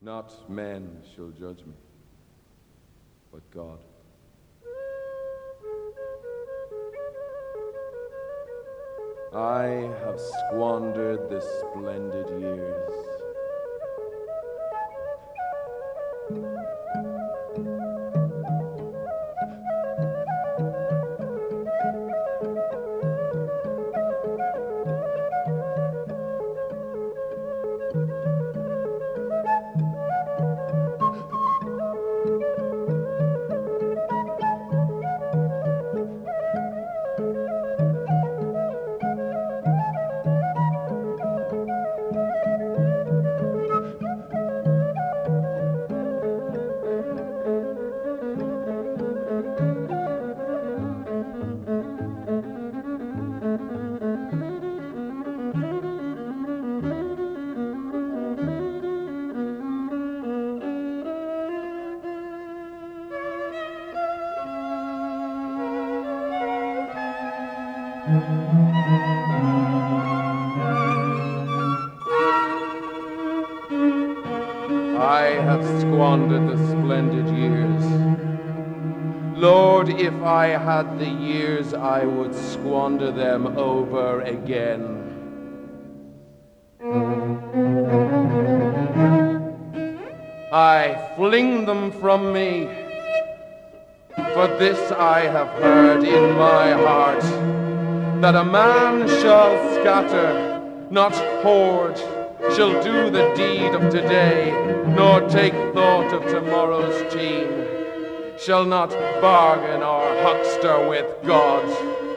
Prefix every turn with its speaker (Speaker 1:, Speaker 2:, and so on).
Speaker 1: Not men shall judge me, but God. I have squandered the splendid years. I have squandered the splendid years. Lord, if I had the years, I would squander them over again. I fling them from me, for this I have heard in my heart that a man shall scatter, not hoard, shall do the deed of today, nor take thought of tomorrow's team, shall not bargain or huckster with God.